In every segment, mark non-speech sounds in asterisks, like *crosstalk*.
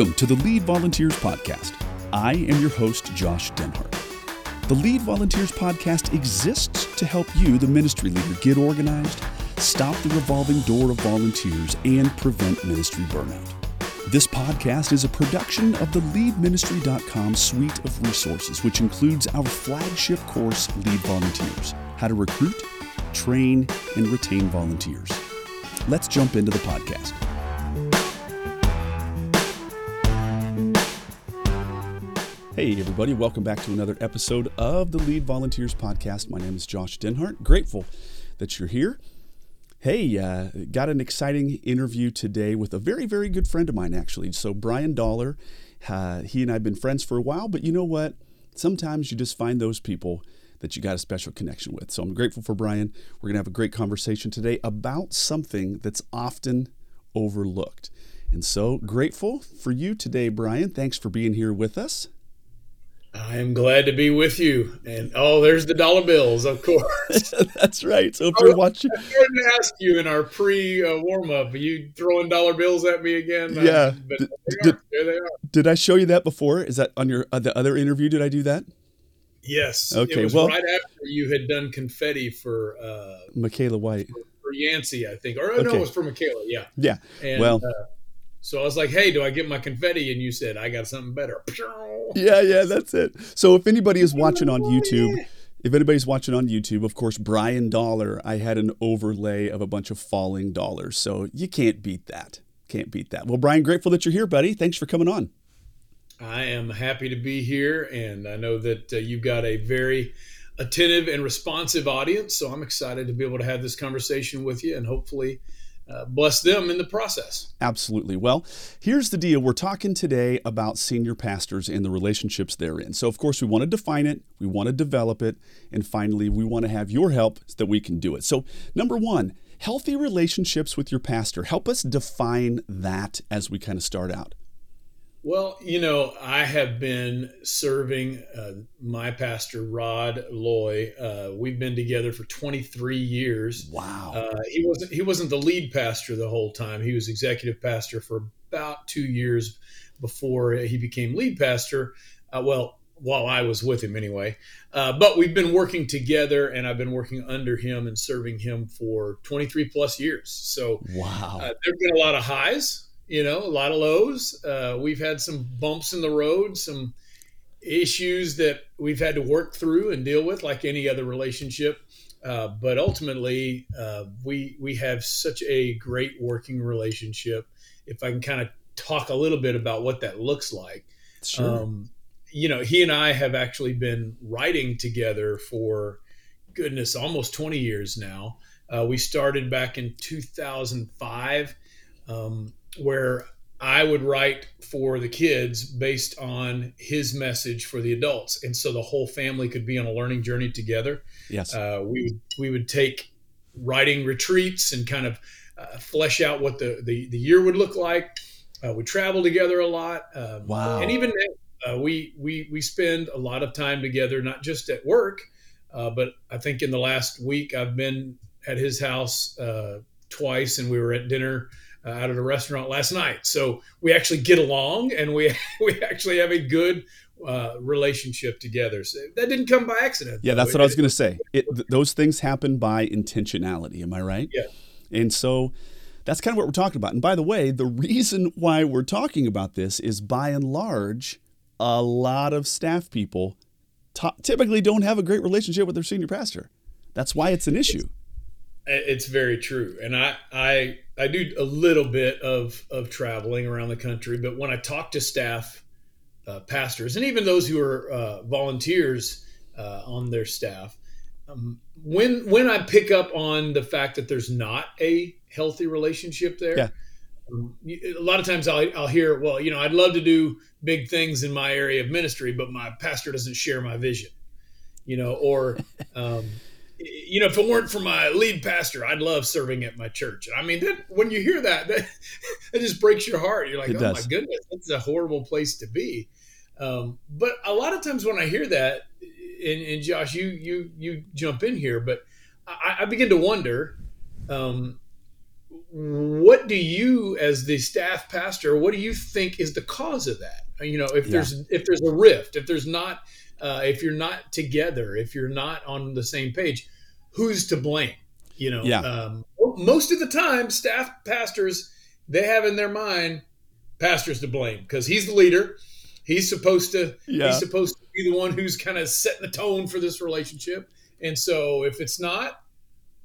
Welcome to the Lead Volunteers Podcast. I am your host, Josh Denhart. The Lead Volunteers Podcast exists to help you, the ministry leader, get organized, stop the revolving door of volunteers, and prevent ministry burnout. This podcast is a production of the leadministry.com suite of resources, which includes our flagship course, Lead Volunteers How to Recruit, Train, and Retain Volunteers. Let's jump into the podcast. Hey, everybody, welcome back to another episode of the Lead Volunteers Podcast. My name is Josh Denhart. Grateful that you're here. Hey, uh, got an exciting interview today with a very, very good friend of mine, actually. So, Brian Dollar, uh, he and I have been friends for a while, but you know what? Sometimes you just find those people that you got a special connection with. So, I'm grateful for Brian. We're going to have a great conversation today about something that's often overlooked. And so grateful for you today, Brian. Thanks for being here with us. I am glad to be with you. And oh, there's the dollar bills, of course. *laughs* That's right. So if you're watching, I didn't ask you in our pre uh, warm up, are you throwing dollar bills at me again? Uh, yeah. Uh, did, did, there they are. Did I show you that before? Is that on your uh, the other interview? Did I do that? Yes. Okay. well, right after you had done confetti for uh, Michaela White for, for Yancey, I think, or okay. no, it was for Michaela. Yeah. Yeah. And, well. Uh, so I was like, "Hey, do I get my confetti?" And you said, "I got something better." *laughs* Yeah, yeah, that's it. So if anybody is watching on YouTube, if anybody's watching on YouTube, of course, Brian Dollar, I had an overlay of a bunch of falling dollars. So you can't beat that. Can't beat that. Well, Brian, grateful that you're here, buddy. Thanks for coming on. I am happy to be here, and I know that uh, you've got a very attentive and responsive audience. So I'm excited to be able to have this conversation with you, and hopefully uh, bless them in the process. Absolutely. Well, here's the deal. We're talking today about senior pastors and the relationships they're in. So, of course, we want to define it, we want to develop it, and finally, we want to have your help so that we can do it. So, number one, healthy relationships with your pastor. Help us define that as we kind of start out. Well, you know, I have been serving uh, my pastor, Rod Loy. Uh, we've been together for 23 years. Wow. Uh, he wasn't he wasn't the lead pastor the whole time. He was executive pastor for about two years before he became lead pastor. Uh, well, while I was with him anyway. Uh, but we've been working together, and I've been working under him and serving him for 23 plus years. So wow, uh, there've been a lot of highs you know, a lot of lows. Uh, we've had some bumps in the road, some issues that we've had to work through and deal with, like any other relationship. Uh, but ultimately, uh, we we have such a great working relationship. If I can kind of talk a little bit about what that looks like, sure. Um, you know, he and I have actually been writing together for goodness, almost 20 years now. Uh, we started back in 2005. Um, where I would write for the kids based on his message for the adults, and so the whole family could be on a learning journey together. Yes, uh, we would we would take writing retreats and kind of uh, flesh out what the, the the year would look like. Uh, we travel together a lot. Um, wow, and even uh, we we we spend a lot of time together, not just at work, uh, but I think in the last week I've been at his house uh, twice, and we were at dinner uh, out at a restaurant last night. So we actually get along and we *laughs* we actually have a good uh, relationship together. So that didn't come by accident. Yeah, that's what I was going to say. It, th- those things happen by intentionality. Am I right? Yeah. And so that's kind of what we're talking about. And by the way, the reason why we're talking about this is by and large, a lot of staff people t- typically don't have a great relationship with their senior pastor. That's why it's an issue. It's very true, and I I I do a little bit of of traveling around the country, but when I talk to staff, uh, pastors, and even those who are uh, volunteers uh, on their staff, um, when when I pick up on the fact that there's not a healthy relationship there, yeah. um, a lot of times I'll, I'll hear, well, you know, I'd love to do big things in my area of ministry, but my pastor doesn't share my vision, you know, or um, you know, if it weren't for my lead pastor, I'd love serving at my church. I mean, that, when you hear that, *laughs* that, that just breaks your heart. You're like, it oh does. my goodness, that's a horrible place to be. Um, but a lot of times when I hear that, and, and Josh, you you you jump in here, but I, I begin to wonder, um, what do you as the staff pastor what do you think is the cause of that you know if yeah. there's if there's a rift if there's not uh, if you're not together if you're not on the same page who's to blame you know yeah. um, most of the time staff pastors they have in their mind pastors to blame because he's the leader he's supposed to yeah. he's supposed to be the one who's kind of setting the tone for this relationship and so if it's not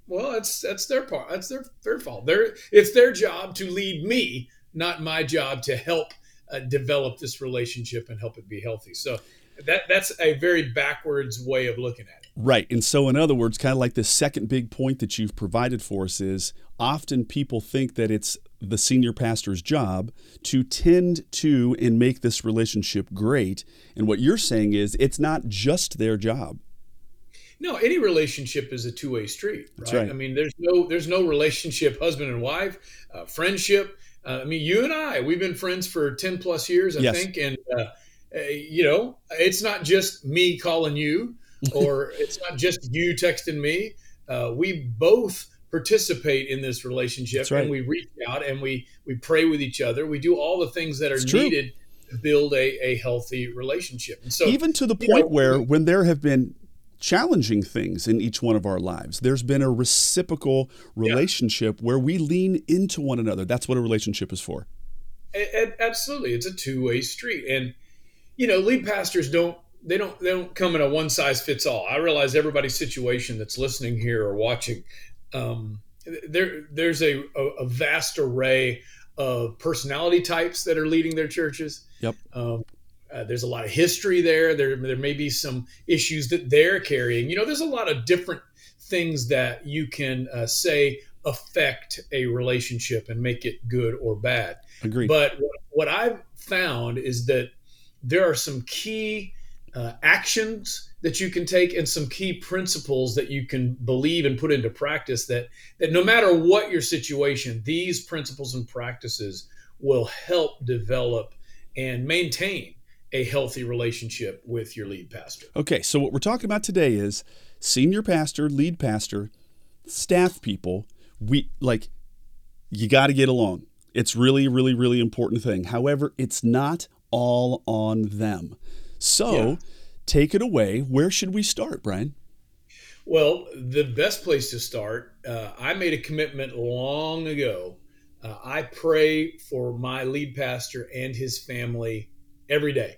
well, that's that's their part. That's their their fault. Their it's their job to lead me, not my job to help uh, develop this relationship and help it be healthy. So that that's a very backwards way of looking at it. Right. And so in other words, kind of like the second big point that you've provided for us is often people think that it's the senior pastor's job to tend to and make this relationship great. And what you're saying is it's not just their job. No, any relationship is a two-way street, right? right? I mean, there's no there's no relationship husband and wife, uh, friendship. Uh, I mean, you and I, we've been friends for ten plus years, I yes. think, and uh, uh you know, it's not just me calling you, *laughs* or it's not just you texting me. Uh, we both participate in this relationship, right. and we reach out and we we pray with each other. We do all the things that are it's needed. True. To build a, a healthy relationship. And so even to the point know, where when there have been challenging things in each one of our lives. There's been a reciprocal relationship yeah. where we lean into one another. That's what a relationship is for. Absolutely, it's a two-way street, and you know, lead pastors don't they don't they don't come in a one size fits all. I realize everybody's situation that's listening here or watching. Um, there there's a, a, vast array of personality types that are leading their churches. Yep. Um, uh, there's a lot of history there. There, there may be some issues that they're carrying. You know, there's a lot of different things that you can uh, say affect a relationship and make it good or bad. Agreed. But what, what I've found is that there are some key uh, actions that you can take and some key principles that you can believe and put into practice that that no matter what your situation these principles and practices will help develop and maintain a healthy relationship with your lead pastor. Okay, so what we're talking about today is senior pastor, lead pastor, staff people. We like you got to get along. It's really, really, really important thing. However, it's not all on them. So yeah. take it away. Where should we start, Brian? Well, the best place to start, uh, I made a commitment long ago. Uh, I pray for my lead pastor and his family every day.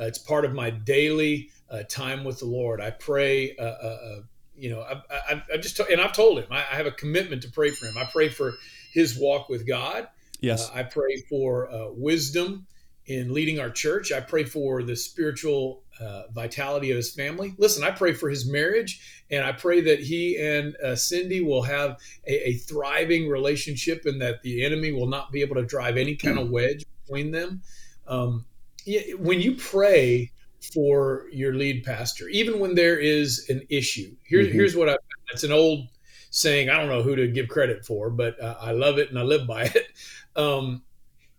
Uh, it's part of my daily uh, time with the Lord. I pray. Uh, uh, you know, I, I, I just and I've told him I, I, have a commitment to pray for him. I pray for his walk with God. Yes. I pray for wisdom in leading our church. I pray for the spiritual uh, vitality of his family. Listen, I pray for his marriage, and I pray that he and uh, Cindy will have a, a, thriving relationship, and that the enemy will not be able to drive any kind of wedge between them. Um, when you pray for your lead pastor, even when there is an issue, here, mm-hmm. here's what I it's an old saying. I don't know who to give credit for, but uh, I love it and I live by it. Um,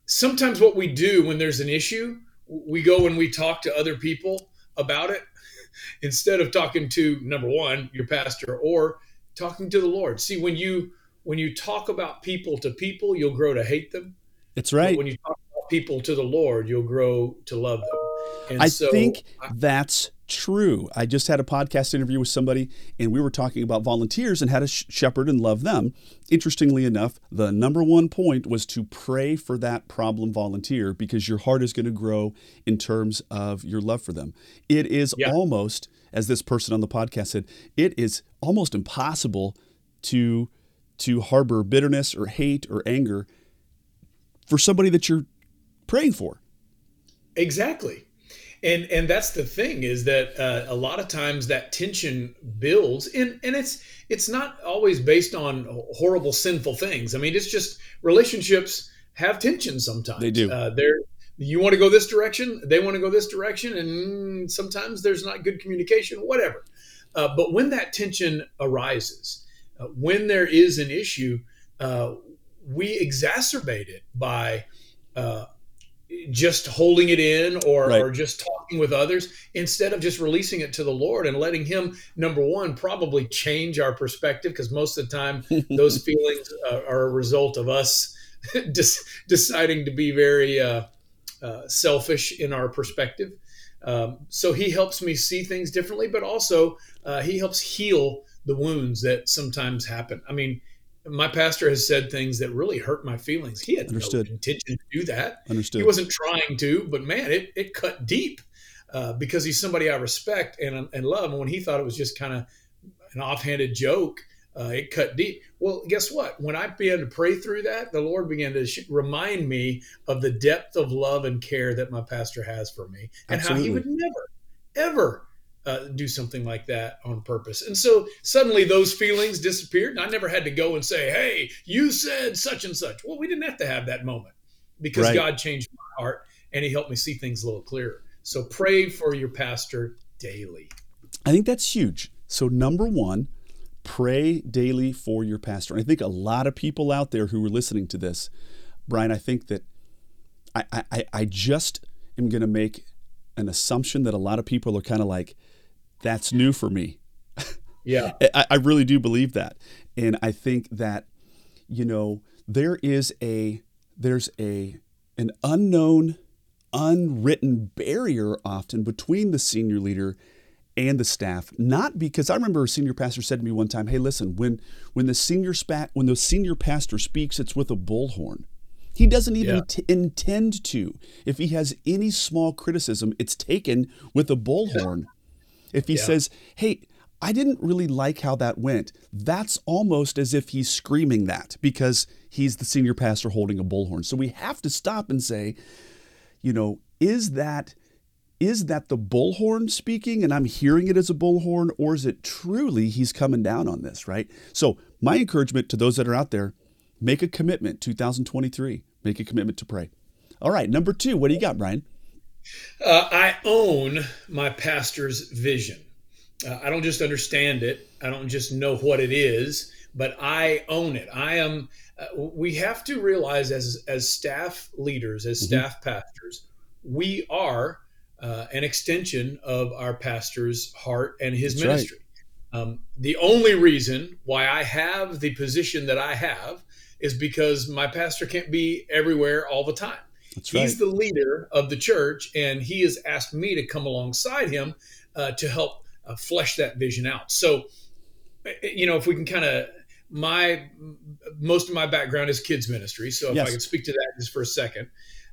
sometimes what we do when there's an issue, we go and we talk to other people about it *laughs* instead of talking to number one, your pastor, or talking to the Lord. See, when you when you talk about people to people, you'll grow to hate them. That's right. But when you talk about people to the Lord, you'll grow to love them. And I so, think that's true. I just had a podcast interview with somebody, and we were talking about volunteers and how to shepherd and love them. Interestingly enough, the number one point was to pray for that problem volunteer because your heart is going to grow in terms of your love for them. It is yeah. almost, as this person on the podcast said, it is almost impossible to to harbor bitterness or hate or anger for somebody that you're praying for. Exactly. And and that's the thing is that uh, a lot of times that tension builds and and it's it's not always based on horrible sinful things. I mean, it's just relationships have tension sometimes. They do. Uh, they're you want to go this direction, they want to go this direction, and sometimes there's not good communication, whatever. Uh, but when that tension arises, uh, when there is an issue, uh, we exacerbate it by uh, just holding it in or, Right. or just talking with others instead of just releasing it to the Lord and letting Him, number one, probably change our perspective because most of the time *laughs* those feelings uh, are a result of us *laughs* just deciding to be very uh, uh, selfish in our perspective. Um, so He helps me see things differently, but also uh, He helps heal the wounds that sometimes happen. I mean, my pastor has said things that really hurt my feelings. He had Understood. no intention to do that. Understood. He wasn't trying to, but man, it, it cut deep uh, because he's somebody I respect and, and love. And when he thought it was just kind of an offhanded joke, uh, it cut deep. Well, guess what? When I began to pray through that, the Lord began to sh- remind me of the depth of love and care that my pastor has for me and how he would never, ever uh, do something like that on purpose. And so suddenly those feelings disappeared. And I never had to go and say, Hey, you said such and such. Well, we didn't have to have that moment because Right. God changed my heart and he helped me see things a little clearer. So pray for your pastor daily. I think that's huge. So, number one, pray daily for your pastor. And I think a lot of people out there who are listening to this, Brian, I think that I, I, I just am going to make an assumption that a lot of people are kind of like, that's new for me. Yeah. *laughs* I, I really do believe that. And I think that, you know, there is a, there's a, an unknown, unwritten barrier often between the senior leader and the staff. Not because I remember a senior pastor said to me one time, "Hey, listen, when when the senior spat when the senior pastor speaks, it's with a bullhorn. He doesn't even Yeah. t- intend to. If he has any small criticism, it's taken with a bullhorn. If he Yeah. says, "Hey," I didn't really like how that went. That's almost as if he's screaming that because he's the senior pastor holding a bullhorn. So we have to stop and say, you know, is that is that the bullhorn speaking and I'm hearing it as a bullhorn or is it truly he's coming down on this, right? So, my encouragement to those that are out there, make a commitment 2023. Make a commitment to pray. All right, number 2, what do you got, Brian? Uh, I own my pastor's vision. Uh, I don't just understand it. I don't just know what it is, but I own it. I am. Uh, we have to realize, as as staff leaders, as Mhm. staff pastors, we are uh, an extension of our pastor's heart and his That's right. ministry. Um, the only reason why I have the position that I have is because my pastor can't be everywhere all the time. That's right. He's the leader of the church, and he has asked me to come alongside him uh, to help uh, flesh that vision out. So, uh, you know, if we can kind of my most of my background is kids ministry, so if Yes. I could speak to that just for a second,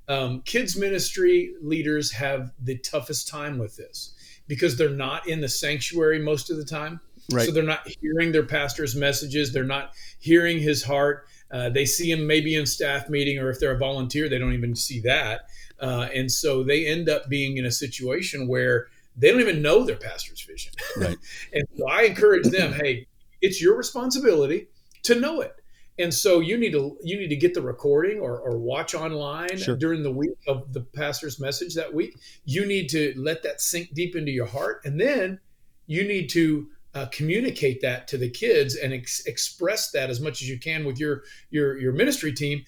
um, kids ministry leaders have the toughest time with this because they're not in the sanctuary most of the time. right. So they're not hearing their pastor's messages. They're not hearing his heart. Uh, they see him maybe in staff meeting, or if they're a volunteer, they don't even see that. Uh, and so they end up being in a situation where they don't even know their pastor's vision. Right. *laughs* and so I encourage them, hey, it's your responsibility to know it. And so you need to you need to get the recording or, or watch online Sure. during the week of the pastor's message that week. You need to let that sink deep into your heart, and then you need to uh, communicate that to the kids and ex- express that as much as you can with your your your ministry team.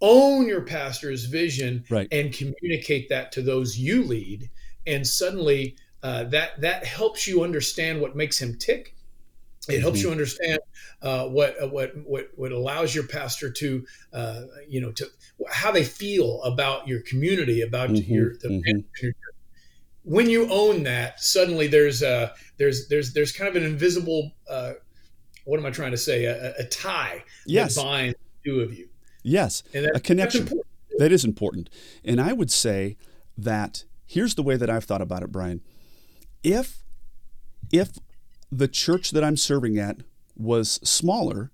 Own your pastor's vision Right. and communicate that to those you lead, and suddenly uh, that that helps you understand what makes him tick. It helps Mhm. you understand uh, what uh, what what what allows your pastor to uh, you know to how they feel about your community, about Mhm, your the mhm. your- when you own that, suddenly there's a there's there's there's kind of an invisible uh, what am I trying to say a, a- tie Yes. that binds the two of you, Yes. and that, A connection. That is important. And I would say that here's the way that I've thought about it, Brian. If if the church that I'm serving at was smaller,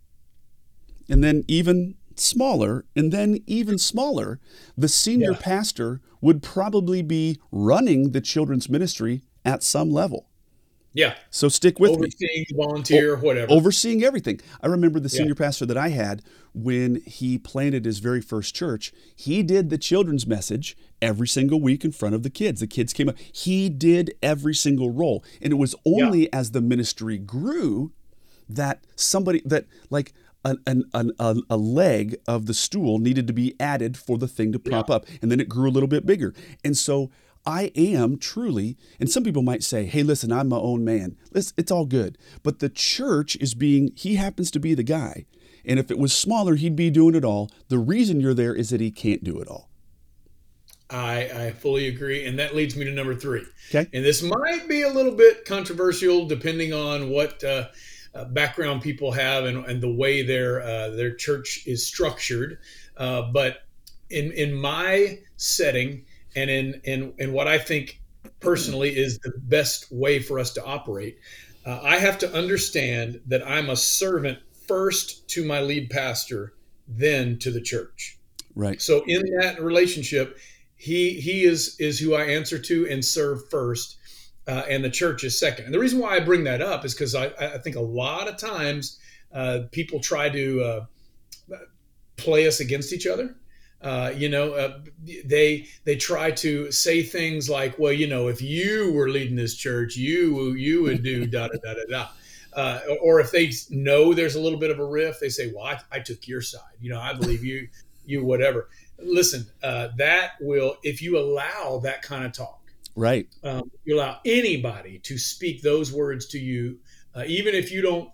and then even smaller, and then even smaller, the senior Yeah. pastor would probably be running the children's ministry at some level. Yeah, So stick with me overseeing, volunteer, whatever. overseeing everything. I remember the Yeah. senior pastor that I had when he planted his very first church. He did the children's message every single week in front of the kids. The kids came up. He did every single role. And it was only as the ministry grew that somebody that like an, an, an, a leg of the stool needed to be added for the thing to prop yeah. up. And then it grew a little bit bigger. And so I am truly, and some people might say, hey, listen, I'm my own man. Listen, it's all good. But the church is being, he happens to be the guy. And if it was smaller, he'd be doing it all. The reason you're there is that he can't do it all. I, I fully agree. And that leads me to number three. Okay. And this might be a little bit controversial depending on what uh, uh, background people have and, and the way their, uh, their church is structured. Uh, but in, in my setting and in, in, in what I think personally is the best way for us to operate, uh, I have to understand that I'm a servant first to my lead pastor, then to the church. Right. So in that relationship, he he is is who I answer to and serve first, uh, and the church is second. And the reason why I bring that up is because I, I think a lot of times uh, people try to uh, play us against each other. Uh, you know, uh, they they try to say things like, "Well, you know, if you were leading this church, you you would do da da da da da." Uh, or if they know there's a little bit of a riff, they say, "Well, I, I took your side. You know, I believe you, you whatever." listen, uh, that will, if you allow that kind of talk, right? Um, you allow anybody to speak those words to you, uh, even if you don't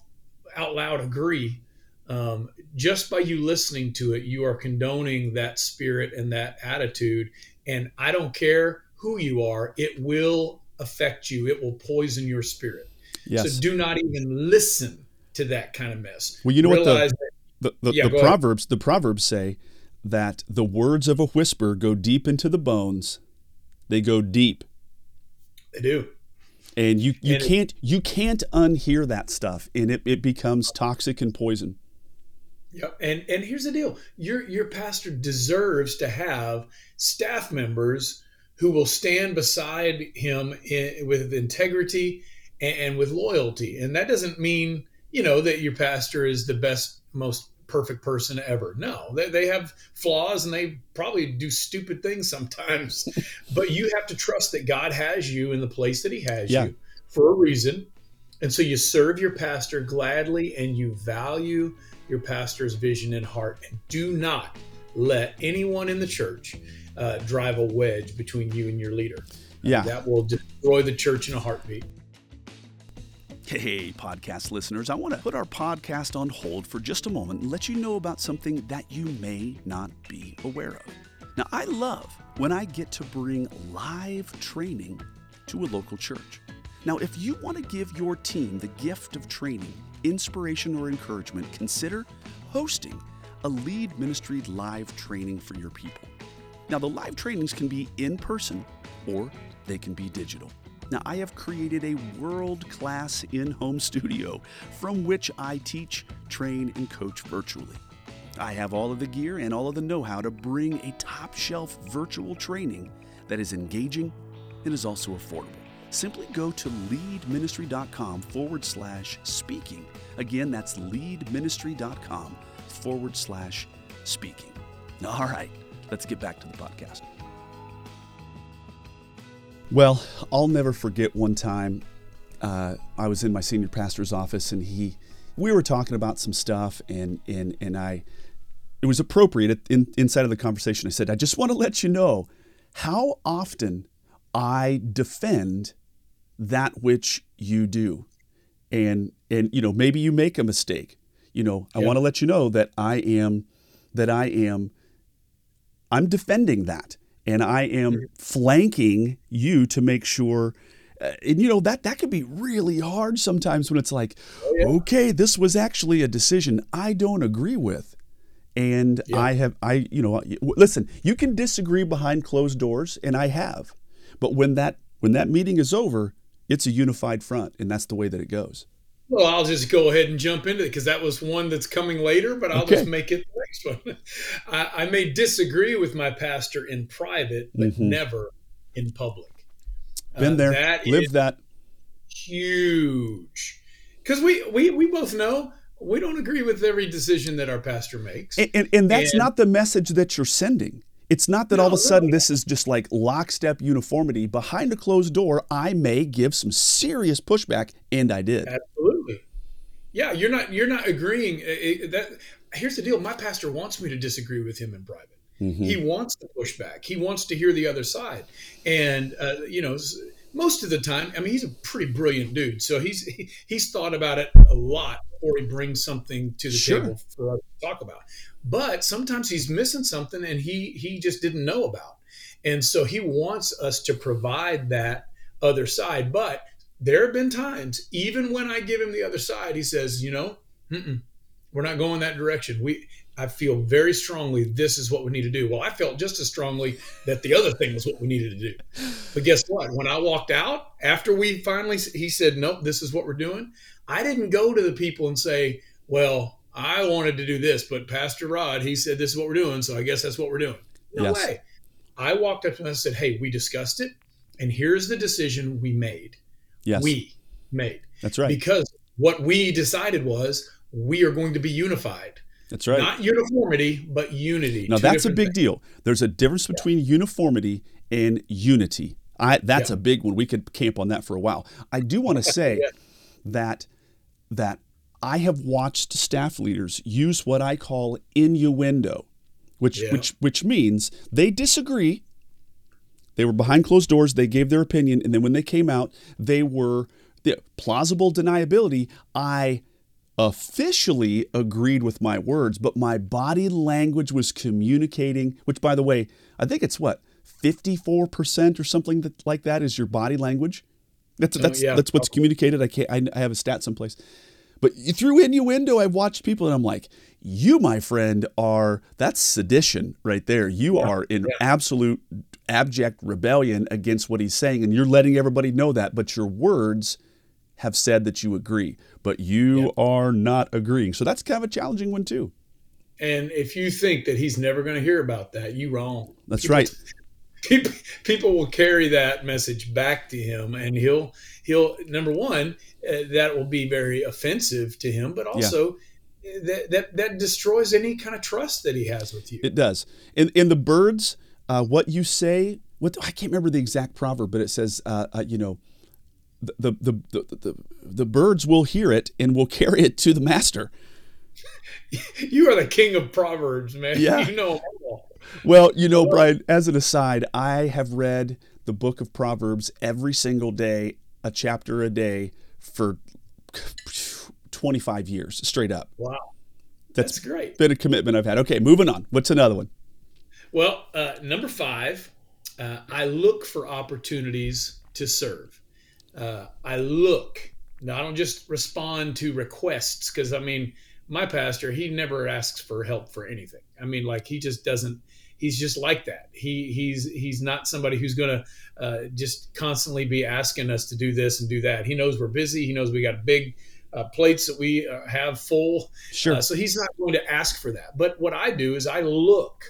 out loud agree. Um, just by you listening to it, you are condoning that spirit and that attitude. And I don't care who you are, it will affect you. It will poison your spirit. Yes. So do not even listen to that kind of mess. Well, you know Realize what the, the, the, yeah, the proverbs ahead. the proverbs say that the words of a whisper go deep into the bones. They go deep. They do. And you, you and can't you can't unhear that stuff and it, it becomes toxic and poison. Yep. And and here's the deal. Your your pastor deserves to have staff members who will stand beside him in, with integrity and, and with loyalty. And that doesn't mean, you know, that your pastor is the best most perfect person ever. No, they, they have flaws and they probably do stupid things sometimes. *laughs* but you have to trust that God has you in the place that He has yeah. you for a reason. And so you serve your pastor gladly and you value your pastor's vision and heart. And do not let anyone in the church uh, drive a wedge between you and your leader. Yeah. that will destroy the church in a heartbeat. Hey, podcast listeners, I want to put our podcast on hold for just a moment and let you know about something that you may not be aware of. Now, I love when I get to bring live training to a local church. Now, if you want to give your team the gift of training, inspiration, or encouragement, consider hosting a lead ministry live training for your people. Now, the live trainings can be in person or they can be digital. Now, I have created a world class in home studio from which I teach, train, and coach virtually. I have all of the gear and all of the know how to bring a top shelf virtual training that is engaging and is also affordable. Simply go to leadministry.com forward slash speaking. Again, that's leadministry.com forward slash speaking. All right, let's get back to the podcast. Well, I'll never forget one time uh, I was in my senior pastor's office and he, we were talking about some stuff and and and I, it was appropriate in, inside of the conversation. I said, I just want to let you know how often I defend that which you do, and and you know maybe you make a mistake. You know, I want to let you know that I am, that I am, I'm defending that and I am mm-hmm. flanking you to make sure. Uh, and you know that that can be really hard sometimes when it's like, oh, yeah. okay, this was actually a decision I don't agree with, and yeah. I have I you know listen, you can disagree behind closed doors, and I have, but when that when that meeting is over, it's a unified front, and that's the way that it goes. Well, I'll just go ahead and jump into it because that was one that's coming later, but I'll okay. just make it the next one. *laughs* I, I, may disagree with my pastor in private, but mm-hmm. never in public. Been uh, there, that lived that. Huge, because we, we we both know we don't agree with every decision that our pastor makes, and, and, and that's and, not the message that you're sending. It's not that no, all of a sudden this is just like lockstep uniformity. Behind a closed door, I may give some serious pushback, and I did. Absolutely. Yeah, you're not you're not agreeing. It, that here's the deal. My pastor wants me to disagree with him in private. Mm-hmm. He wants to push back. He wants to hear the other side. And uh, you know, most of the time, I mean, he's a pretty brilliant dude. So he's he, he's thought about it a lot before he brings something to the sure. table for us to talk about. But sometimes he's missing something, and he he just didn't know about. And so he wants us to provide that other side. But there have been times, even when I give him the other side, he says, you know, we're not going that direction. We, I feel very strongly this is what we need to do. Well, I felt just as strongly that the other thing was what we needed to do. But guess what? When I walked out after we finally, he said, nope, this is what we're doing. I didn't go to the people and say, well, I wanted to do this, but Pastor Rod, he said this is what we're doing, so I guess that's what we're doing. No yes. way. I walked up to him and I said, hey, we discussed it, and here's the decision we made. Yes. We made. That's right. Because what we decided was we are going to be unified. That's right. Not uniformity, but unity. Now that's a big things. deal. There's a difference between yeah. uniformity and unity. I that's yeah. a big one. We could camp on that for a while. I do want to *laughs* say yeah. that that I have watched staff leaders use what I call innuendo, which which which means they disagree. They were behind closed doors. They gave their opinion, and then when they came out, they were the plausible deniability. I officially agreed with my words, but my body language was communicating, which, by the way, I think it's what, 54% or something that, like that is your body language? That's, oh, that's, yeah, that's what's communicated. I can't, I, I have a stat someplace. But through innuendo, I've watched people and I'm like, you, my friend, are, that's sedition right there. You yeah, are in yeah. absolute abject rebellion against what he's saying. And you're letting everybody know that, but your words have said that you agree but you yeah. are not agreeing. So that's kind of a challenging one too. And if you think that he's never going to hear about that, you wrong. That's people, right. *laughs* People, people will carry that message back to him, and he'll he'll number one uh, that will be very offensive to him, but also. Yeah. That, that that destroys any kind of trust that he has with you. It does. In in the birds, uh, what you say, what I can't remember the exact proverb, but it says, uh, uh you know, the, the, the, the, the birds will hear it and will *laughs* carry it to the master. *laughs* You are the king of proverbs, man. *laughs* Yeah. You know. Well, you know, Brian. As an aside, I have read the book of Proverbs every single day, a chapter a day for 25 years straight up. Wow. That's, That's great. Been a commitment I've had. Okay, moving on. What's another one? Well, uh, number five, uh, I look for opportunities to serve uh, I look. Now, I don't just respond to requests because I mean, my pastor, he never asks for help for anything. I mean, like he just doesn't. He's just like that. He he's he's not somebody who's going to uh, just constantly be asking us to do this and do that. He knows we're busy. He knows we got big uh, plates that we uh, have full. Sure. Uh, so he's not going to ask for that. But what I do is I look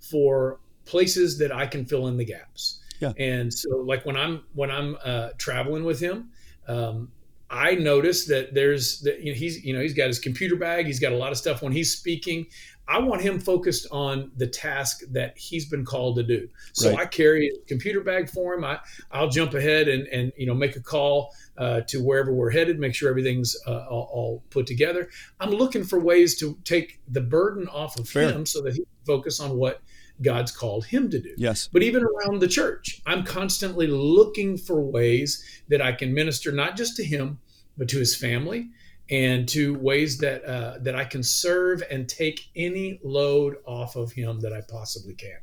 for places that I can fill in the gaps. Yeah. And so, like when I'm when I'm uh, traveling with him, um, I notice that there's that you know, he's you know he's got his computer bag, he's got a lot of stuff when he's speaking. I want him focused on the task that he's been called to do. So right. I carry a computer bag for him. I I'll jump ahead and and you know make a call uh, to wherever we're headed, make sure everything's uh, all, all, put together. I'm looking for ways to take the burden off of him so that he can focus on what God's called him to do. Yes. But even around the church, I'm constantly looking for ways that I can minister not just to him, but to his family and to ways that uh, that I can serve and take any load off of him that I possibly can.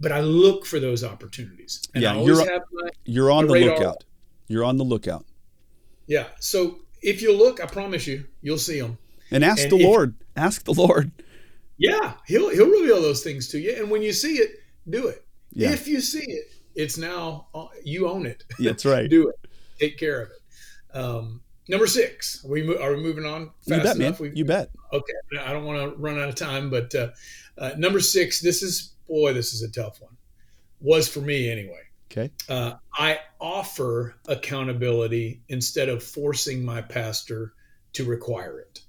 But I look for those opportunities. And yeah, you're, my, you're on the lookout. You're on the lookout. Yeah. So if you look, I promise you, you'll see them. And ask and the if, Lord. Ask the Lord. Yeah, he'll he'll reveal those things to you, and when you see it, do it. Yeah. If you see it, it's now uh, you own it. That's *laughs* right. do it. Take care of it. Um, number six. Are we are we moving on fast you bet, enough? Man. You bet. Okay. I don't want to run out of time, but uh, uh, number six. This is boy. This is a tough one. Was for me anyway. Okay. Uh, I offer accountability instead of forcing my pastor to require it.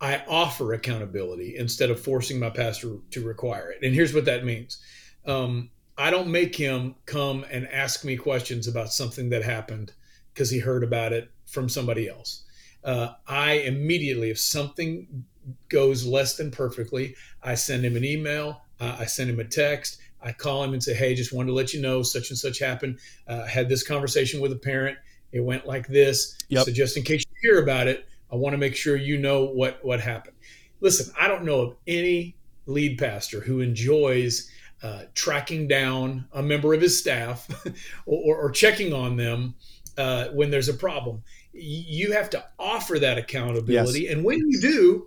I offer accountability instead of forcing my pastor to require it. And here's what that means um, I don't make him come and ask me questions about something that happened because he heard about it from somebody else. uh, I immediately, if something goes less than perfectly, I send him an email, uh, I send him a text, I call him and say, "Hey, just wanted to let you know such and such happened. Uh, had this conversation with a parent. It went like this. Yep. So just in case you hear about it, I want to make sure you know what what happened." Listen, I don't know of any lead pastor who enjoys uh, tracking down a member of his staff *laughs* or, or, checking on them uh, when there's a problem. You have to offer that accountability, yes. and when you do,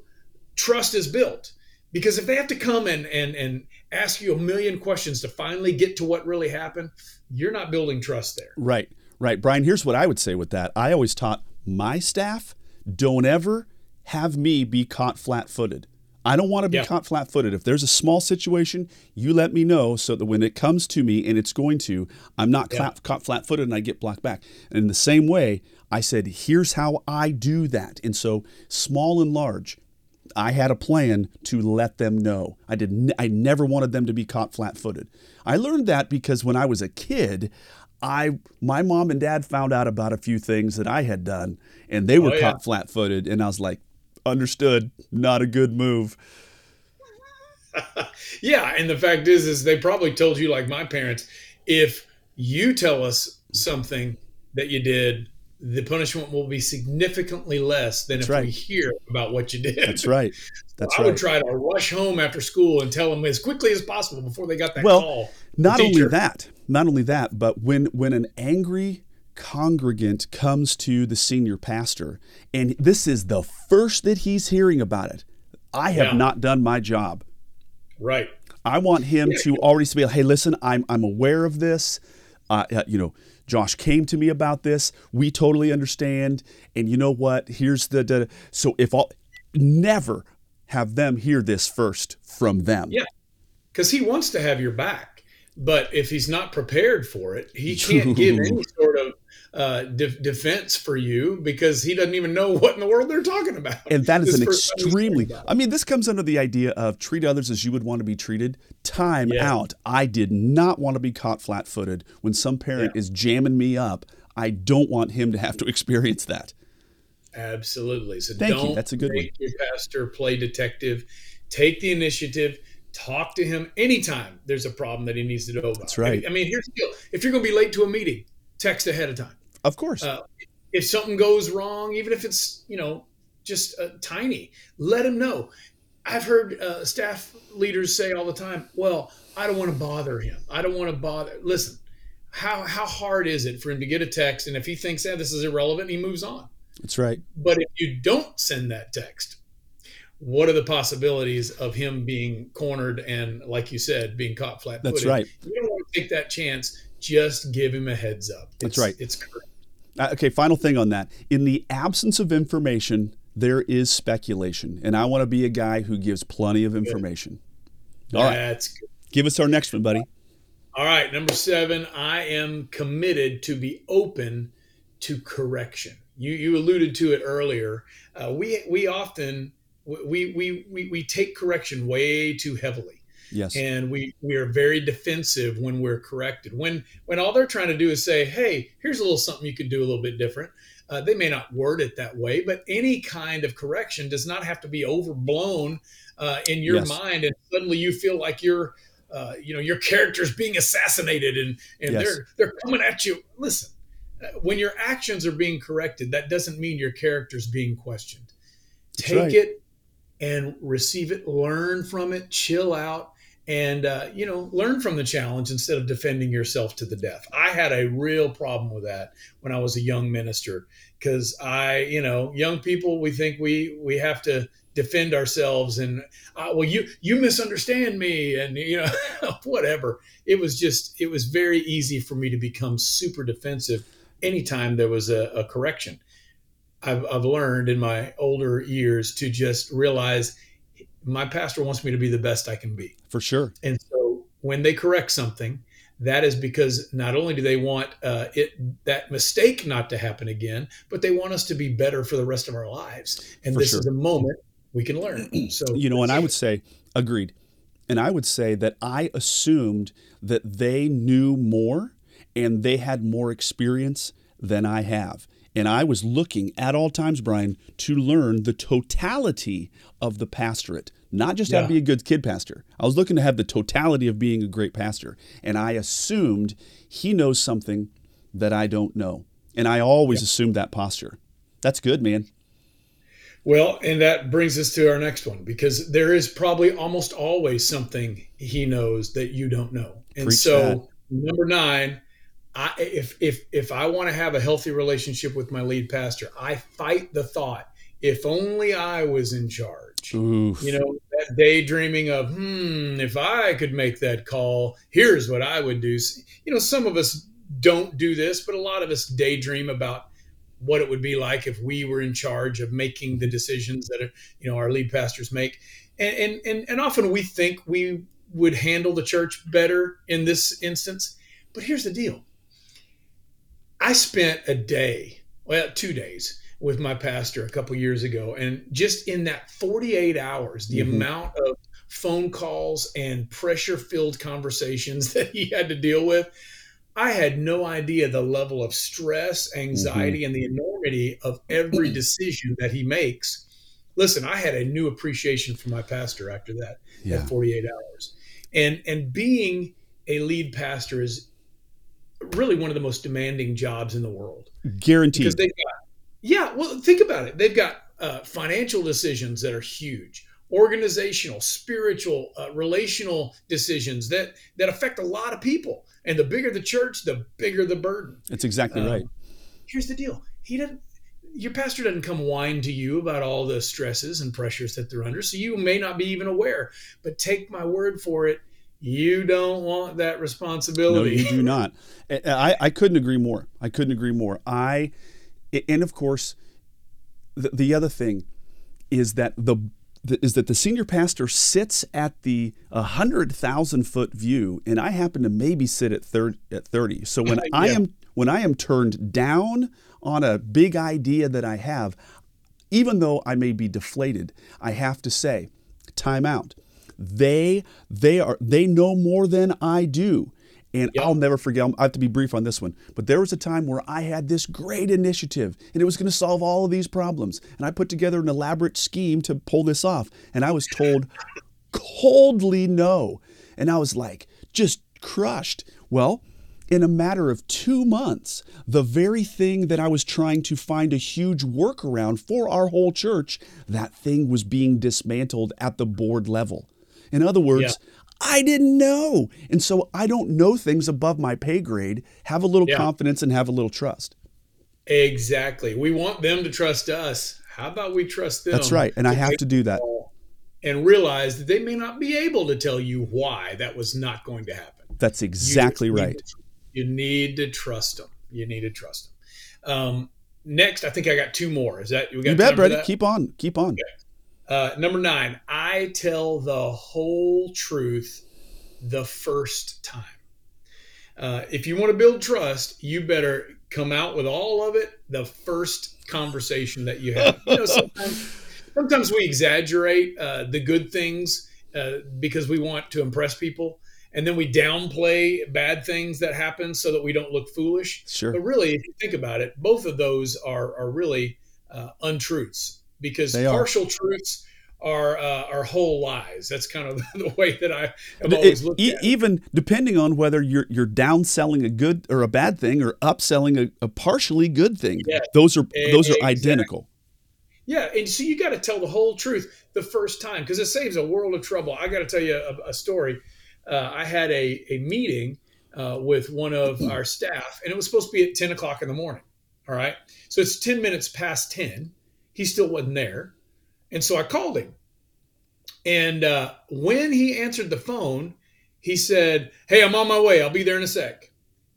trust is built. Because if they have to come and and and ask you a million questions to finally get to what really happened you're not building trust there. Right. Right. Brian here's what i would say with that. I always taught my staff don't ever have me be caught flat-footed i don't want to be yeah. caught flat-footed if there's a small situation you let me know so that when it comes to me and it's going to i'm not yeah. caught flat-footed and i get blocked back and in the same way i said here's how i do that and so small and large I had a plan to let them know. I did. N- I never wanted them to be caught flat-footed. I learned that because when I was a kid, I my mom and dad found out about a few things that I had done, and they oh, were oh, yeah. caught flat-footed, and I was like, understood, not a good move. *laughs* yeah, and the fact is, is they probably told you like my parents, if you tell us something that you did the punishment will be significantly less than That's if right. we hear about what you did. That's right. *laughs* That's so I would try to rush home after school and tell them as quickly as possible before they got that well, call. Not only that, not only that, but when when an angry congregant comes to the senior pastor, and this is the first that he's hearing about it, I have yeah. not done my job. Right. I want him yeah. to already be like, hey, listen, I'm I'm aware of this. Uh, uh you know, Josh came to me about this. We totally understand. And you know what? Here's the, the so if all never have them hear this first from them. Yeah. Because he wants to have your back. But if he's not prepared for it, he can't give *laughs* any sort of uh, de- defense for you because he doesn't even know *laughs* what in the world they're talking about. And that is an extremely, I mean, this comes under the idea of treat others as you would want to be treated. Time yeah. out. I did not want to be caught flat footed when some parent yeah. is jamming me up. I don't want him to have to *laughs* experience that. Absolutely. So Thank don't you. That's a good make one. your pastor play detective. Take the initiative. Talk to him anytime there's a problem that he needs to know about. That's right. I mean, here's the deal: if you're going to be late to a meeting, text ahead of time. Of course. Uh, if something goes wrong, even if it's you know just uh, tiny, let him know. I've heard uh, staff leaders say all the time, "Well, I don't want to bother him. I don't want to bother." Listen, how how hard is it for him to get a text, and if he thinks that eh, this is irrelevant, he moves on. That's right. But if you don't send that text, what are the possibilities of him being cornered and, like you said, being caught flat-footed? That's right. You don't want to take that chance. Just give him a heads up. It's, That's right. It's correct. Uh, okay, final thing on that. In the absence of information, there is speculation. And I want to be a guy who gives plenty of information. All right. That's good. Give us our next one, buddy. All right. Number seven, I am committed to be open to correction. You, you alluded to it earlier. Uh, we, we often, we, we, we, we take correction way too heavily Yes. And we we are very defensive when we're corrected. When when all they're trying to do is say, "Hey, here's a little something you could do a little bit different." Uh, they may not word it that way, but any kind of correction does not have to be overblown uh, in your yes. mind, and suddenly you feel like you're, uh, you know, your character's being assassinated, and and yes. they're they're coming at you. Listen, uh, when your actions are being corrected, that doesn't mean your character's being questioned. That's Take right. it and receive it, learn from it, chill out, and uh, you know learn from the challenge instead of defending yourself to the death. I had a real problem with that when i was a young minister because i you know young people we think we we have to defend ourselves and uh, well you you misunderstand me and you know *laughs* whatever. It was just it was very easy for me to become super defensive anytime there was a, a correction. I've, I've learned in my older years to just realize my pastor wants me to be the best I can be. For sure. And so when they correct something, that is because not only do they want uh, it that mistake not to happen again, but they want us to be better for the rest of our lives. And for this sure. is a moment we can learn. *clears throat* So you know, and I would say, agreed. And I would say that I assumed that they knew more and they had more experience than I have. And I was looking at all times, Brian, to learn the totality of the pastorate, not just how to be a good kid pastor. I was looking to have the totality of being a great pastor. And I assumed he knows something that I don't know. And I always assumed that posture. That's good, man. Well, and that brings us to our next one because there is probably almost always something he knows that you don't know. And Preach so, that. number nine, I, if if if I want to have a healthy relationship with my lead pastor, I fight the thought: if only I was in charge. Oof. You know, that daydreaming of, hmm, if I could make that call, here's what I would do. You know, some of us don't do this, but a lot of us daydream about what it would be like if we were in charge of making the decisions that you know our lead pastors make and and and, and often we think we would handle the church better in this instance but here's the deal i spent a day well two days with my pastor a couple years ago and just in that 48 hours the Mhm. amount of phone calls and pressure filled conversations *laughs* that he had to deal with I had no idea the level of stress, anxiety, and the enormity of every *clears throat* decision that he makes. Listen, I had a new appreciation for my pastor after that, Yeah. that 48 hours. And and being a lead pastor is really one of the most demanding jobs in the world Guaranteed. because they've got yeah well think about it they've got uh, financial decisions that are huge organizational spiritual uh, relational decisions that that affect a lot of people and the bigger the church the bigger the burden That's exactly Um, right. here's the deal he doesn't your pastor doesn't come whine to you about all the stresses and pressures that they're under so you may not be even aware but take my word for it you don't want that responsibility. No, you do not. I, I couldn't agree more. I couldn't agree more. I, and of course, the, the other thing is that the, the is that the senior pastor sits at the hundred thousand foot view, and I happen to maybe sit at third at thirty. So when *laughs* I am when I am turned down on a big idea that I have, even though I may be deflated, I have to say, time out. They they are they know more than I do. And Yep. I'll never forget. I have to be brief on this one, but there was a time where I had this great initiative, and it was going to solve all of these problems. And I put together an elaborate scheme to pull this off, and I was told coldly no, and I was like just crushed. Well, in a matter of two months, the very thing that I was trying to find a huge workaround for our whole church, that thing was being dismantled at the board level. In other words, I didn't know. And so I don't know things above my pay grade. Have a little Yeah. confidence and have a little trust. Exactly. We want them to trust us. How about we trust them? That's right. And I have to do that. And realize that they may not be able to tell you why that was not going to happen. That's exactly need right. to- you need to trust them. You need to trust them. Um, next, I think I got two more. Is that you got You bet, Brady. Keep on. Keep on. Uh, number nine, I tell the whole truth the first time. Uh, if you want to build trust, you better come out with all of it the first conversation that you have. You know, *laughs* sometimes, sometimes we exaggerate uh, the good things uh, because we want to impress people, and then we downplay bad things that happen so that we don't look foolish. Sure. But really, if you think about it, both of those are are really uh, untruths because They are. partial truths are uh, are whole lies. That's kind of *laughs* the way that I have always looked at it. even depending on whether you're you're downselling a good or a bad thing or upselling a, a partially good thing, Yeah. those are those are Exactly. identical. Yeah, and so you got to tell the whole truth the first time because it saves a world of trouble. I got to tell you a, a story. Uh, I had a a meeting uh, with one of our staff, and it was supposed to be at ten o'clock in the morning. All right, so it's ten minutes past ten. He still wasn't there, and so I called him. And uh, when he answered the phone, he said, "Hey, I'm on my way. I'll be there in a sec."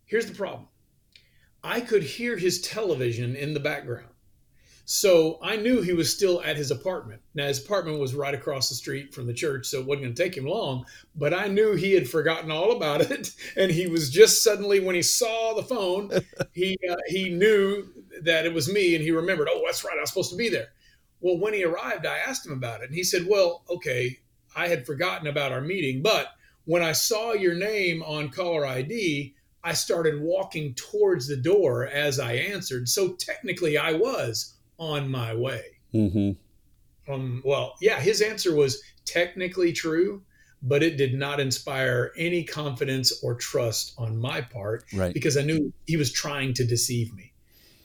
Here's the problem: I could hear his television in the background. So I knew he was still at his apartment. Now his apartment was right across the street from the church, so it wasn't going to take him long. But I knew he had forgotten all about it, *laughs* and he was just suddenly when he saw the phone, *laughs* he uh, he knew that it was me, and he remembered. Oh, that's right, I was supposed to be there. Well, when he arrived, I asked him about it, and he said, "Well, okay, I had forgotten about our meeting, but when I saw your name on caller ID, I started walking towards the door as I answered. So technically, I was on my way. Mm-hmm. Um, well, yeah, his answer was technically true, but it did not inspire any confidence or trust on my part Right. because I knew he was trying to deceive me.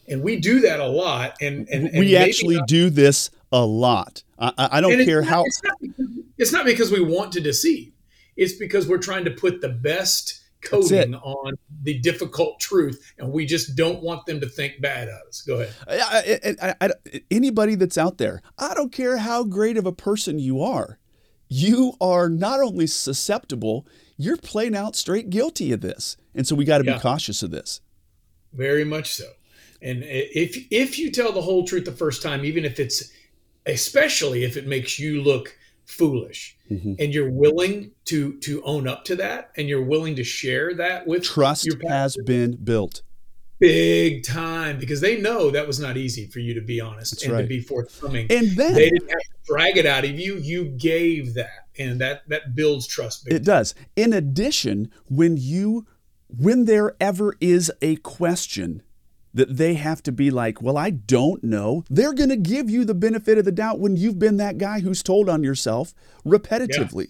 And we do that a lot. And, and, and we actually not- do this a lot. I, I don't care not- how. It's not, because- it's not because we want to deceive. It's because we're trying to put the best It. on the difficult truth, and we just don't want them to think bad of us. Go ahead. I, I, I, I- anybody that's out there, I don't care how great of a person you are, you are not only susceptible, you're plain out straight guilty of this. And so we got to Yeah. be cautious of this. Very much so. And if if you tell the whole truth the first time, even if it's, especially if it makes you look foolish, Mhm. and you're willing to to own up to that, and you're willing to share that with Trust your has been built. big time because they know that was not easy for you to be honest That's and right. to be forthcoming. And then they didn't have to drag it out of you. You gave that, and that that builds trust. Big It does. In addition, when you when there ever is a question that they have to be like, "Well, I don't know." They're going to give you the benefit of the doubt when you've been that guy who's told on yourself repetitively.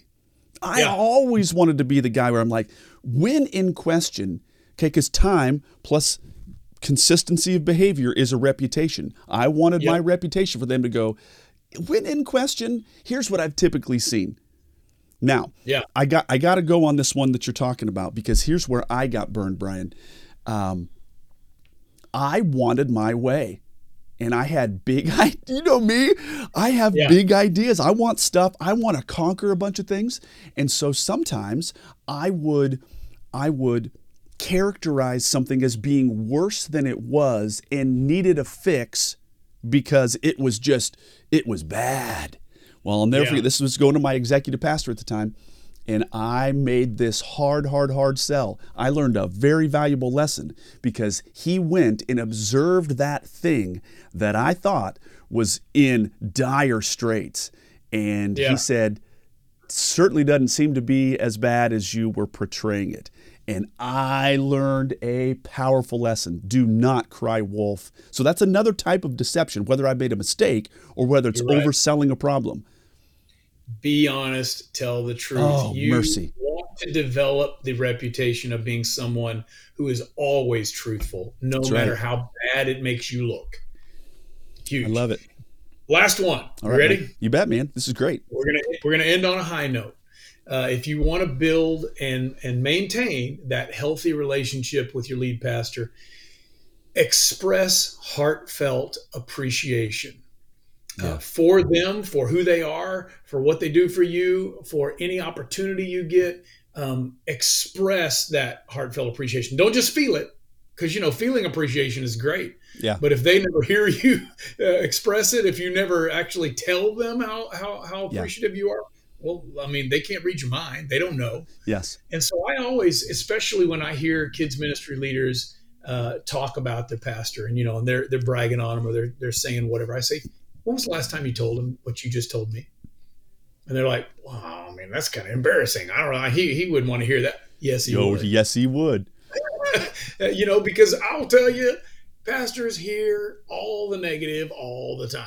I Yeah. always wanted to be the guy where I'm like, when in question, okay, cuz time plus consistency of behavior is a reputation. I wanted Yep. my reputation for them to go, when in question, here's what I've typically seen. Now, Yeah. I got I got to go on this one that you're talking about because here's where I got burned, Brian. Um, I wanted my way, and I had big. *laughs* You know me, I have Yeah. big ideas. I want stuff. I want to conquer a bunch of things, and so sometimes I would, I would characterize something as being worse than it was and needed a fix because it was just it was bad. Well, I'll never Yeah. forget. This was going to my executive pastor at the time, and I made this hard, hard, hard sell. I learned a very valuable lesson because he went and observed that thing that I thought was in dire straits, and Yeah. he said, "Certainly doesn't seem to be as bad as you were portraying it." And I learned a powerful lesson. Do not cry wolf. So that's another type of deception, whether I made a mistake or whether it's right. overselling a problem. Be honest. Tell the truth. Oh, you mercy. want to develop the reputation of being someone who is always truthful, no That's matter right. how bad it makes you look. Huge. I love it. Last one. All You right, ready? man. You bet, man. This is great. we're gonna we're gonna end on a high note. Uh, if you want to build and and maintain that healthy relationship with your lead pastor, express heartfelt appreciation uh, for them, for who they are, for what they do for you, for any opportunity you get. Um, express that heartfelt appreciation. Don't just feel it, because you know feeling appreciation is great. Yeah. But if they never *laughs* hear you uh, express it, if you never actually tell them how how, how Yeah. appreciative you are, well, I mean, they can't read your mind. They don't know. Yes. And so I always, especially when I hear kids ministry leaders uh, talk about their pastor, and you know, and they're they're bragging on him or they're they're saying whatever. I say, when was the last time you told him what you just told me? And they're like, wow, I mean, that's kind of embarrassing. I don't know. He he wouldn't want to hear that. Yes, he Yo, would. yes, he would. *laughs* You know, because I'll tell you, pastors hear all the negative all the time.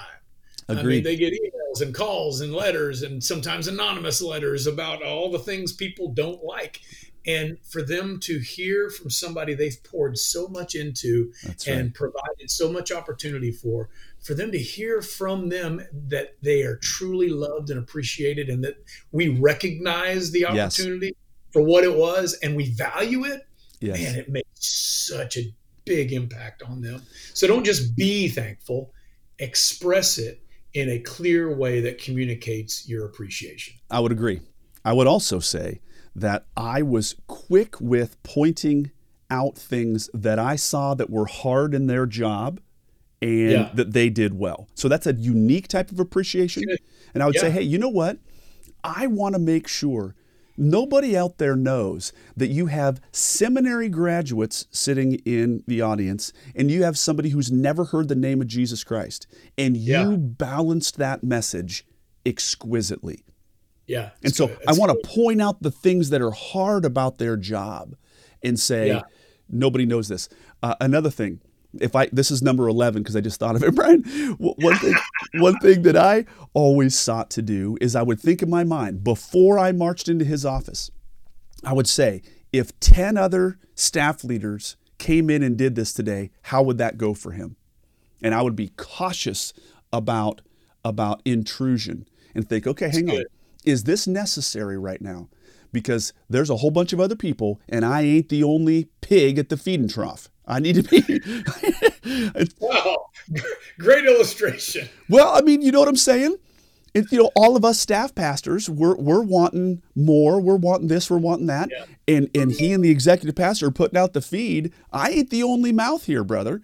I mean, Agreed. they get emails and calls and letters and sometimes anonymous letters about all the things people don't like. And for them to hear from somebody they've poured so much into and provided so much opportunity for, for them to hear from them that they are truly loved and appreciated and that we recognize the Yes. opportunity for what it was and we value it, Yes. man, it makes such a big impact on them. So don't just be thankful, express it in a clear way that communicates your appreciation. I would agree. I would also say that I was quick with pointing out things that I saw that were hard in their job and Yeah. that they did well. So that's a unique type of appreciation. And I would say, hey, you know what? I want to make sure nobody out there knows that you have seminary graduates sitting in the audience and you have somebody who's never heard the name of Jesus Christ and you Yeah. balanced that message exquisitely. Yeah. And so. I want to point out the things that are hard about their job and say, Yeah. nobody knows this. Uh, another thing, if I this is number eleven because I just thought of it, *laughs* Brian. One thing, one thing that I always sought to do is I would think in my mind before I marched into his office, I would say, if ten other staff leaders came in and did this today, how would that go for him? And I would be cautious about about intrusion and think, okay, hang on, is this necessary right now? Because there's a whole bunch of other people, and I ain't the only pig at the feeding trough. I need to be. *laughs* wow, great illustration. Well, I mean, you know what I'm saying? It, you know, all of us staff pastors, we're, we're wanting more. We're wanting this. We're wanting that. Yeah. And and he and the executive pastor are putting out the feed. I ain't the only mouth here, brother.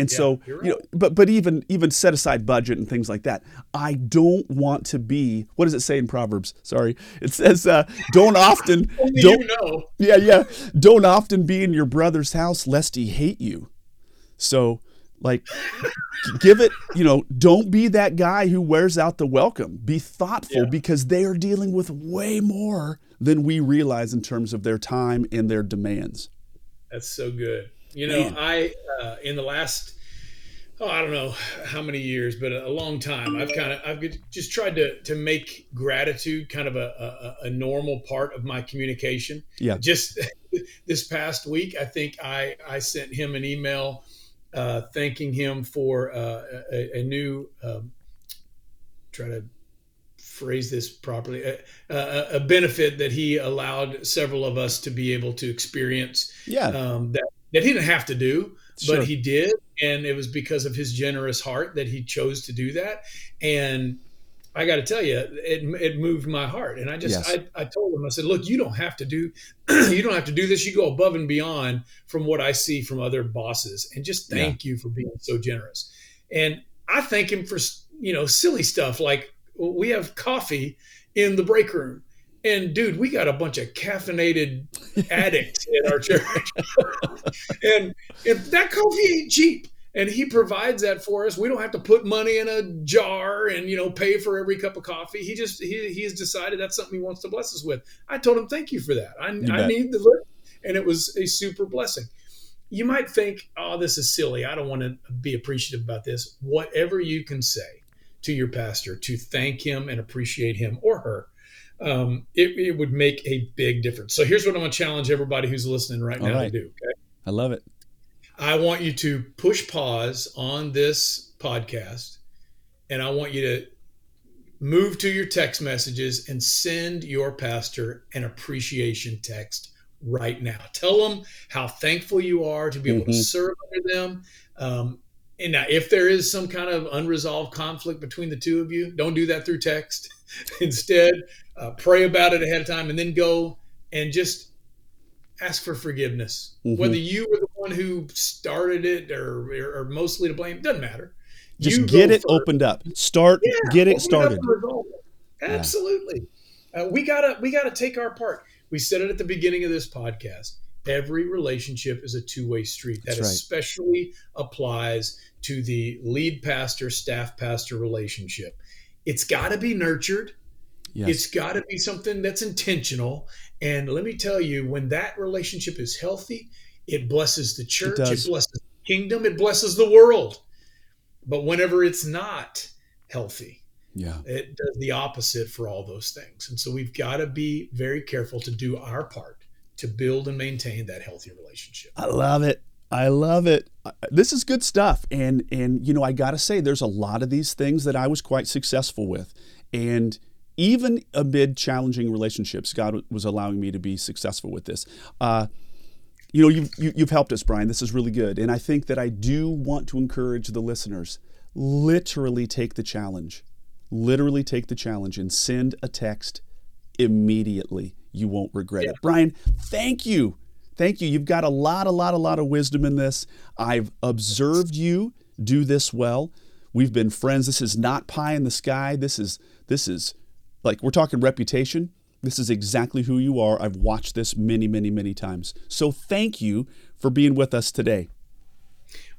And yeah, so, right. you know, but but even even set aside budget and things like that. I don't want to be. What does it say in Proverbs? Sorry, it says, uh, "Don't *laughs* often don't you know. yeah yeah don't often be in your brother's house lest he hate you." So, like, *laughs* give it. You know, don't be that guy who wears out the welcome. Be thoughtful yeah. because they are dealing with way more than we realize in terms of their time and their demands. That's so good. You know, Man. I uh, in the last oh I don't know how many years, but a long time. I've kind of I've just tried to to make gratitude kind of a, a, a normal part of my communication. Yeah. Just *laughs* this past week, I think I I sent him an email uh, thanking him for uh, a, a, new um, try to phrase this properly a, a, a, benefit that he allowed several of us to be able to experience yeah um, that that he didn't have to do, sure. but he did. And it was because of his generous heart that he chose to do that. And I got to tell you, it, it moved my heart. And I just, yes. I, I told him, I said, look, you don't have to do, *clears throat* you don't have to do this. You go above and beyond from what I see from other bosses. And just thank yeah. you for being so generous. And I thank him for, you know, silly stuff like we have coffee in the break room and dude, we got a bunch of caffeinated addicts in our church. *laughs* and, if that coffee ain't cheap. And he provides that for us. We don't have to put money in a jar and you know pay for every cup of coffee. He just he he has decided that's something he wants to bless us with. I told him thank you for that. I, I need the lift, and it was a super blessing. You might think, oh, this is silly. I don't want to be appreciative about this. Whatever you can say to your pastor to thank him and appreciate him or her um, it, it, would make a big difference. So here's what I'm going to challenge everybody who's listening right now right. to do. Okay. I love it. I want you to push pause on this podcast and I want you to move to your text messages and send your pastor an appreciation text right now. Tell them how thankful you are to be able mm-hmm. to serve under them. Um, and now, if there is some kind of unresolved conflict between the two of you, don't do that through text. *laughs* Instead, uh, pray about it ahead of time and then go and just ask for forgiveness. Mm-hmm. Whether you were the one who started it or, or, or mostly to blame, doesn't matter. Just you get it first. opened up. Start, yeah, get it started. Absolutely. Yeah. Uh, we gotta we gotta take our part. We said it at the beginning of this podcast. Every relationship is a two-way street. That right. especially applies to the lead pastor staff pastor relationship. It's got to be nurtured. Yes. It's got to be something that's intentional. And let me tell you, when that relationship is healthy, it blesses the church, it, it blesses the kingdom, it blesses the world. But whenever it's not healthy, yeah, it does the opposite for all those things. And so we've got to be very careful to do our part to build and maintain that healthy relationship. I love it. I love it. This is good stuff. And and you know, I got to say there's a lot of these things that I was quite successful with. And even amid challenging relationships, God was allowing me to be successful with this. Uh, you know, you've, you, have you have helped us, Brian. This is really good. And I think that I do want to encourage the listeners literally take the challenge. Literally take the challenge and send a text immediately. You won't regret yeah. it. Brian, thank you. Thank you. You've got a lot, a lot, a lot of wisdom in this. I've observed you do this well. We've been friends. This is not pie in the sky. This is this is like we're talking reputation. This is exactly who you are. I've watched this many, many, many times. So thank you for being with us today.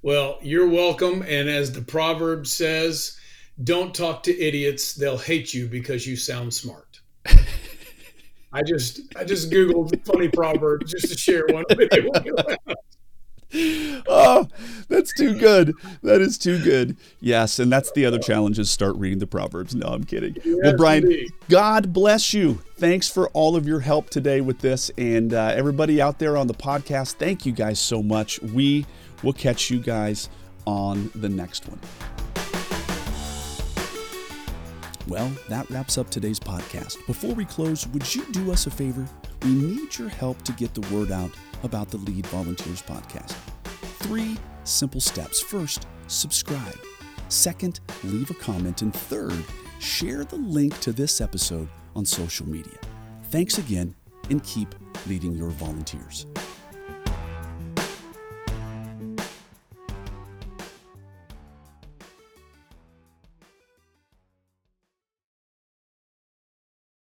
Well, you're welcome. And as the proverb says, don't talk to idiots. They'll hate you because you sound smart. I just I just googled funny proverbs just to share one. *laughs* oh, that's too good. That is too good. Yes, and that's the other challenge is start reading the Proverbs. No, I'm kidding. Yes, well, Brian, indeed. God bless you. Thanks for all of your help today with this. And uh, everybody out there on the podcast, thank you guys so much. We will catch you guys on the next one. Well, that wraps up today's podcast. Before we close, would you do us a favor? We need your help to get the word out about the Lead Volunteers podcast. Three simple steps. First, subscribe. Second, leave a comment. And third, share the link to this episode on social media. Thanks again and keep leading your volunteers.